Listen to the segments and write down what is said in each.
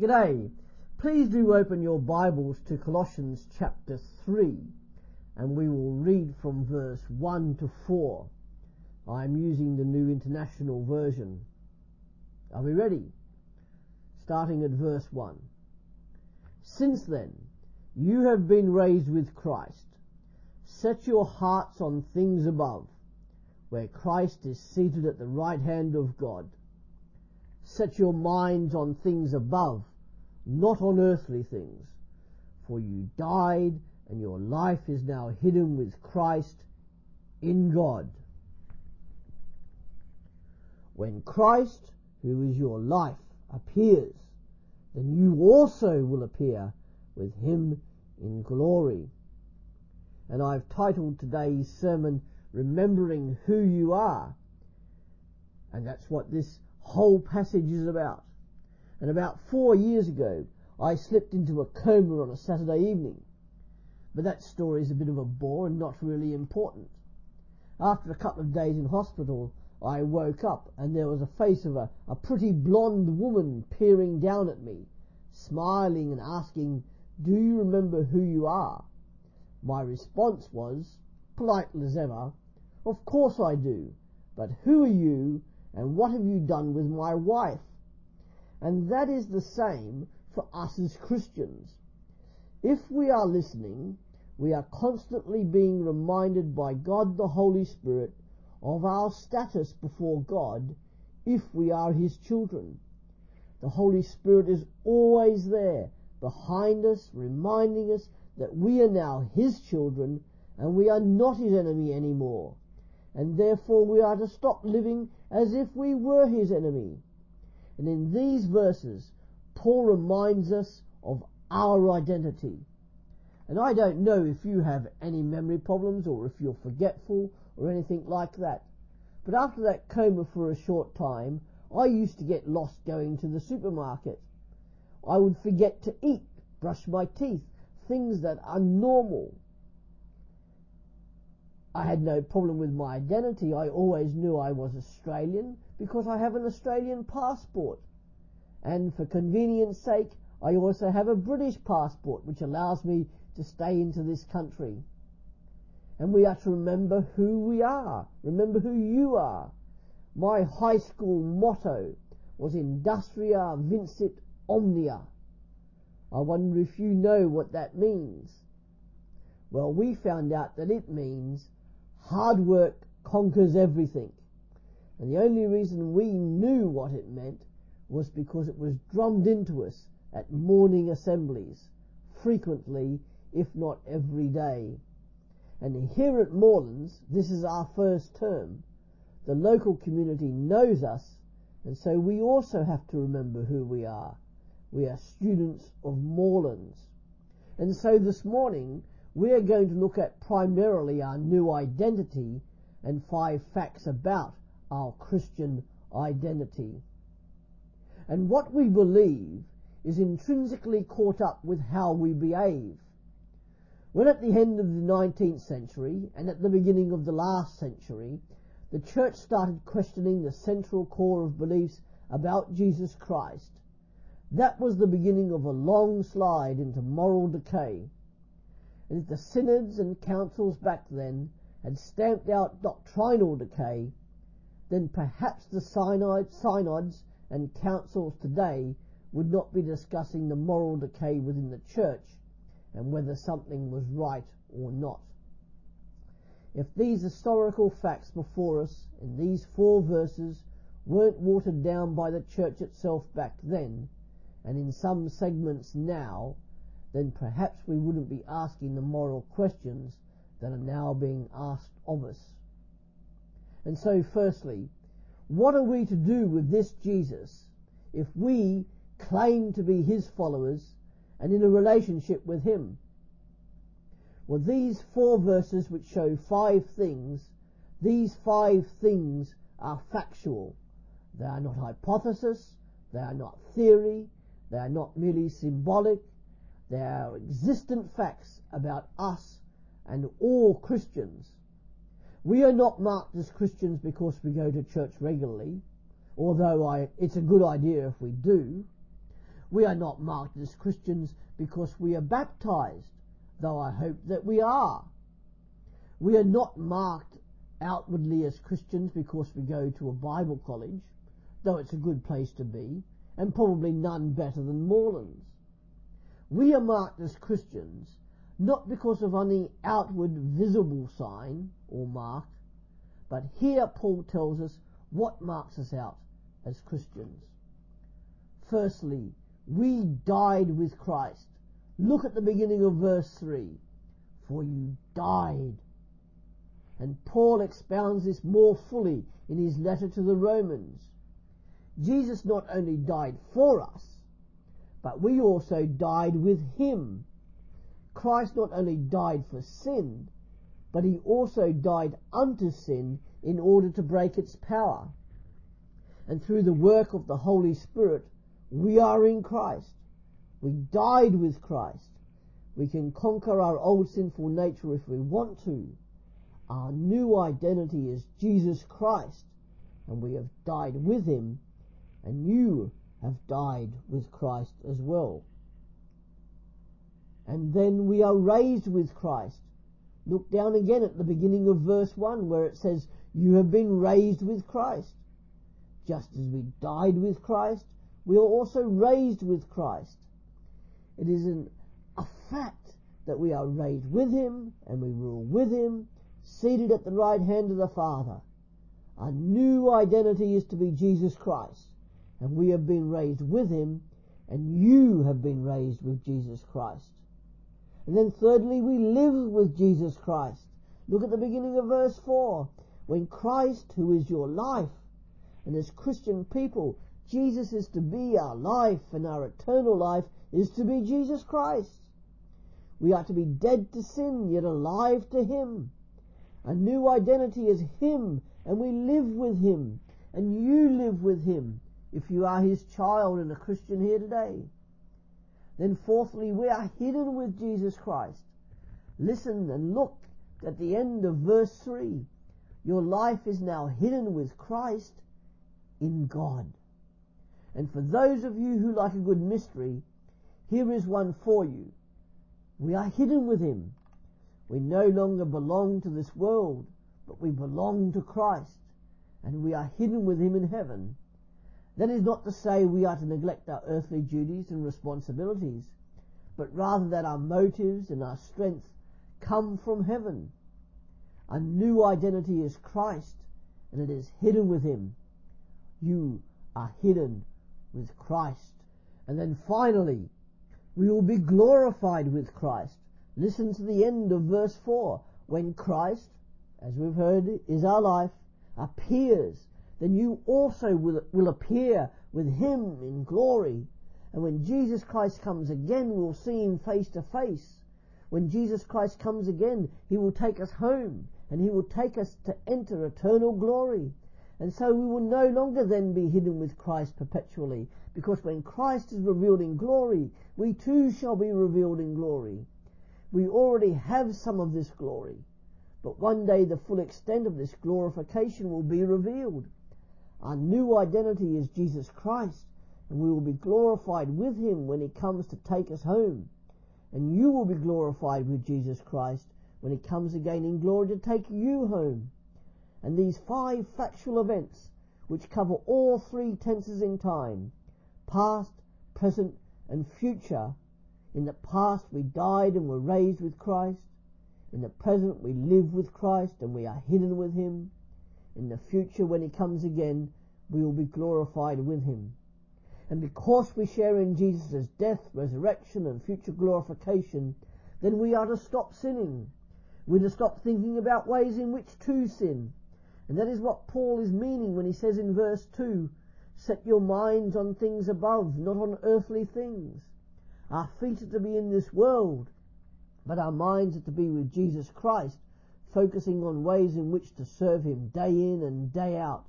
G'day. Please do open your Bibles to Colossians chapter 3 and we will read from verse 1 to 4. I'm using the New International Version. Are we ready? Starting at verse 1. Since then, you have been raised with Christ. Set your hearts on things above, where Christ is seated at the right hand of God. Set your minds on things above, not on earthly things. For you died, and your life is now hidden with Christ in God. When Christ, who is your life, appears, then you also will appear with him in glory. And I've titled today's sermon, Remembering Who You Are. And that's what this whole passage is about. And about four years ago, I slipped into a coma on a Saturday evening. But that story is a bit of a bore and not really important. After a couple of days in hospital, I woke up and there was a face of a, a pretty blonde woman peering down at me, smiling and asking, Do you remember who you are? My response was, polite as ever, Of course I do, but who are you and what have you done with my wife? And that is the same for us as Christians. If we are listening, we are constantly being reminded by God the Holy Spirit of our status before God if we are His children. The Holy Spirit is always there behind us, reminding us that we are now His children and we are not His enemy anymore. And therefore we are to stop living as if we were His enemy. And in these verses, Paul reminds us of our identity. And I don't know if you have any memory problems or if you're forgetful or anything like that. But after that coma for a short time, I used to get lost going to the supermarket. I would forget to eat, brush my teeth, things that are normal. I had no problem with my identity. I always knew I was Australian because I have an Australian passport. And for convenience sake, I also have a British passport which allows me to stay into this country. And we are to remember who we are. Remember who you are. My high school motto was Industria Vincit Omnia. I wonder if you know what that means. Well, we found out that it means hard work conquers everything. And the only reason we knew what it meant was because it was drummed into us at morning assemblies, frequently, if not every day. And here at Moorlands, this is our first term. The local community knows us, and so we also have to remember who we are. We are students of Moorlands. And so this morning, we are going to look at primarily our new identity and five facts about our Christian identity. And what we believe is intrinsically caught up with how we behave. When at the end of the 19th century and at the beginning of the last century, the church started questioning the central core of beliefs about Jesus Christ, that was the beginning of a long slide into moral decay. If the synods and councils back then had stamped out doctrinal decay, then perhaps the synods and councils today would not be discussing the moral decay within the church and whether something was right or not. If these historical facts before us in these four verses weren't watered down by the church itself back then, and in some segments now, then perhaps we wouldn't be asking the moral questions that are now being asked of us. And so firstly, what are we to do with this Jesus if we claim to be his followers and in a relationship with him? Well, these four verses which show five things, these five things are factual. They are not hypothesis, they are not theory, they are not merely symbolic, they are existent facts about us and all Christians. We are not marked as Christians because we go to church regularly, although I, it's a good idea if we do. We are not marked as Christians because we are baptized, though I hope that we are. We are not marked outwardly as Christians because we go to a Bible college, though it's a good place to be, and probably none better than Moorlands. We are marked as Christians not because of any outward visible sign or mark, but here Paul tells us what marks us out as Christians. Firstly, we died with Christ. Look at the beginning of verse 3. For you died. And Paul expounds this more fully in his letter to the Romans. Jesus not only died for us, but we also died with him. Christ not only died for sin, but he also died unto sin in order to break its power. And through the work of the Holy Spirit, we are in Christ. We died with Christ. We can conquer our old sinful nature if we want to. Our new identity is Jesus Christ, and we have died with him, and you have died with Christ as well. And then we are raised with Christ. Look down again at the beginning of verse 1 where it says, You have been raised with Christ. Just as we died with Christ, we are also raised with Christ. It is an, a fact that we are raised with Him and we rule with Him, seated at the right hand of the Father. Our new identity is to be Jesus Christ and we have been raised with him, and you have been raised with Jesus Christ. And then thirdly, we live with Jesus Christ. Look at the beginning of verse 4. When Christ, who is your life, and as Christian people, Jesus is to be our life, and our eternal life is to be Jesus Christ. We are to be dead to sin, yet alive to Him. A new identity is Him, and we live with Him, and you live with Him if you are his child and a Christian here today. Then fourthly, we are hidden with Jesus Christ. Listen and look at the end of verse 3. Your life is now hidden with Christ in God. And for those of you who like a good mystery, here is one for you. We are hidden with Him. We no longer belong to this world, but we belong to Christ, and we are hidden with Him in heaven. That is not to say we are to neglect our earthly duties and responsibilities, but rather that our motives and our strength come from heaven. A new identity is Christ, and it is hidden with Him. You are hidden with Christ. And then finally, we will be glorified with Christ. Listen to the end of verse 4. When Christ, as we've heard, is our life, appears then you also will, will appear with him in glory. And when Jesus Christ comes again, we'll see him face to face. When Jesus Christ comes again, he will take us home and he will take us to enter eternal glory. And so we will no longer then be hidden with Christ perpetually, because when Christ is revealed in glory, we too shall be revealed in glory. We already have some of this glory, but one day the full extent of this glorification will be revealed. Our new identity is Jesus Christ, and we will be glorified with him when he comes to take us home. And you will be glorified with Jesus Christ when he comes again in glory to take you home. And these five factual events, which cover all three tenses in time, past, present, and future, in the past we died and were raised with Christ. In the present we live with Christ and we are hidden with him. In the future, when he comes again, we will be glorified with him. And because we share in Jesus' death, resurrection, and future glorification, then we are to stop sinning. We're to stop thinking about ways in which to sin. And that is what Paul is meaning when he says in verse 2, set your minds on things above, not on earthly things. Our feet are to be in this world, but our minds are to be with Jesus Christ, focusing on ways in which to serve Him day in and day out.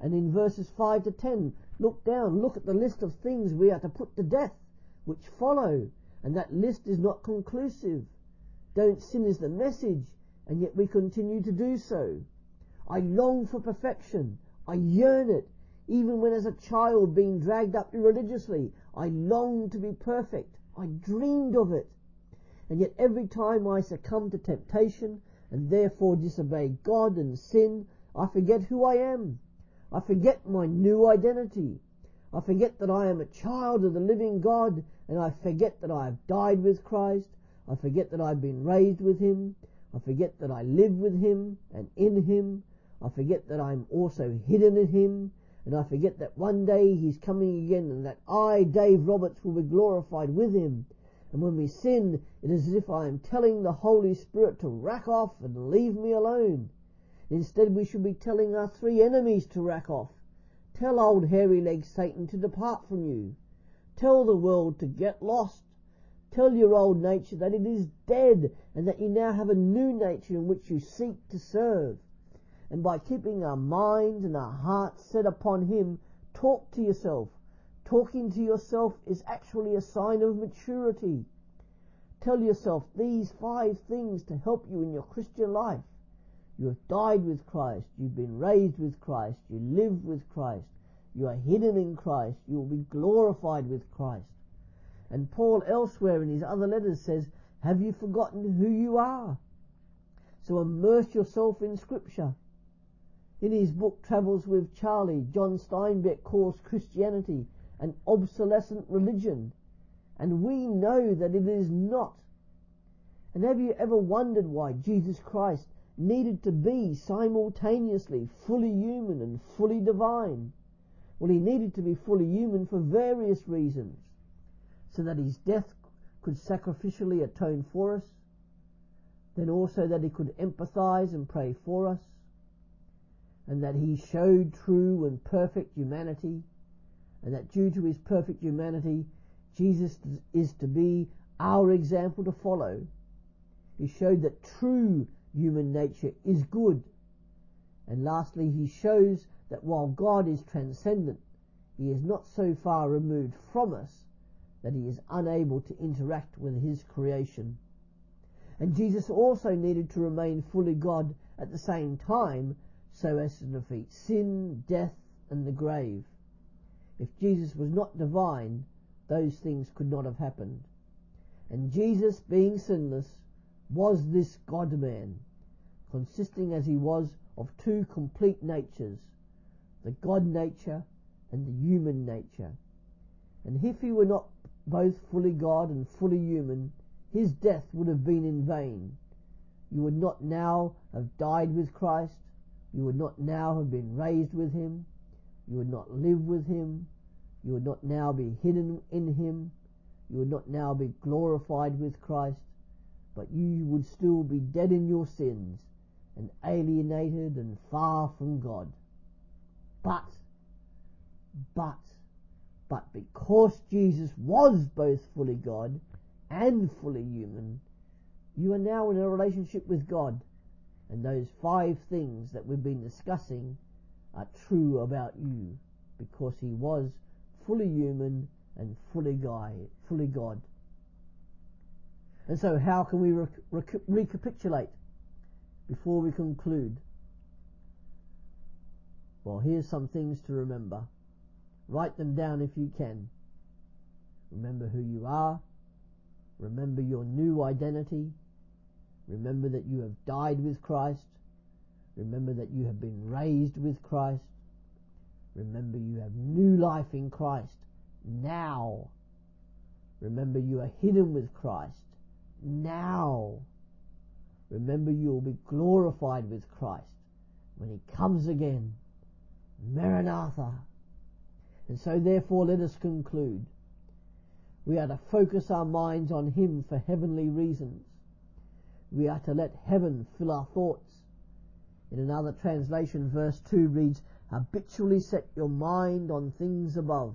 And in verses 5 to 10, look down, look at the list of things we are to put to death, which follow, and that list is not conclusive. Don't sin is the message, and yet we continue to do so. I long for perfection. I yearn it. Even when as a child being dragged up irreligiously, I longed to be perfect. I dreamed of it. And yet every time I succumb to temptation and therefore disobey God and sin, I forget who I am. I forget my new identity. I forget that I am a child of the living God and I forget that I have died with Christ. I forget that I've been raised with Him. I forget that I live with Him and in Him. I forget that I'm also hidden in Him. And I forget that one day He's coming again and that I, Dave Roberts, will be glorified with Him. And when we sin, it is as if I am telling the Holy Spirit to rack off and leave me alone. Instead, we should be telling our three enemies to rack off. Tell old hairy legs Satan to depart from you. Tell the world to get lost. Tell your old nature that it is dead and that you now have a new nature in which you seek to serve. And by keeping our minds and our hearts set upon Him, talk to yourself. Talking to yourself is actually a sign of maturity. Tell yourself these five things to help you in your Christian life. You have died with Christ. You've been raised with Christ. You live with Christ. You are hidden in Christ. You will be glorified with Christ. And Paul elsewhere in his other letters says, have you forgotten who you are? So immerse yourself in scripture. In his book Travels with Charlie, John Steinbeck calls Christianity an obsolescent religion. And we know that it is not. And have you ever wondered why Jesus Christ needed to be simultaneously fully human and fully divine. Well, he needed to be fully human for various reasons. So that his death could sacrificially atone for us. Then also that he could empathize and pray for us. And that he showed true and perfect humanity. And that due to his perfect humanity, Jesus is to be our example to follow. He showed that true human nature is good. And lastly, he shows that while God is transcendent, he is not so far removed from us that he is unable to interact with his creation. And Jesus also needed to remain fully God at the same time so as to defeat sin, death, and the grave. If Jesus was not divine, those things could not have happened. And Jesus, being sinless, was this God-man, consisting as he was of two complete natures, the God nature and the human nature. And if he were not both fully God and fully human, his death would have been in vain. You would not now have died with Christ. You would not now have been raised with him. You would not live with him. You would not now be hidden in him. You would not now be glorified with Christ. But you would still be dead in your sins and alienated and far from God. But, but, but because Jesus was both fully God and fully human, you are now in a relationship with God. And those five things that we've been discussing are true about you because he was fully human and fully guy, fully God. And so how can we rec- rec- recapitulate? before we conclude? Well, here's some things to remember. Write them down if you can. Remember who you are. Remember your new identity. Remember that you have died with Christ. Remember that you have been raised with Christ. Remember you have new life in Christ now. Remember you are hidden with Christ now. Remember you will be glorified with Christ when he comes again. Maranatha. And so therefore let us conclude. We are to focus our minds on him for heavenly reasons. We are to let heaven fill our thoughts. In another translation, verse 2 reads, habitually set your mind on things above.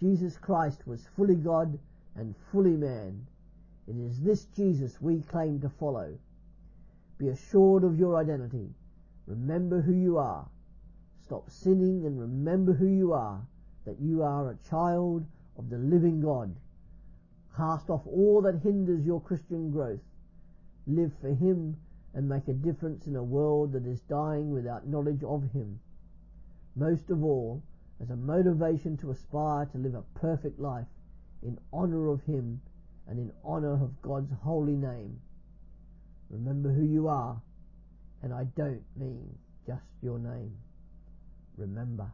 Jesus Christ was fully God and fully man. It is this Jesus we claim to follow. Be assured of your identity. Remember who you are. Stop sinning and remember who you are, that you are a child of the living God. Cast off all that hinders your Christian growth. Live for Him and make a difference in a world that is dying without knowledge of Him. most of all as a motivation to aspire to live a perfect life in honor of Him and in honor of God's holy name. Remember who you are, and I don't mean just your name. Remember.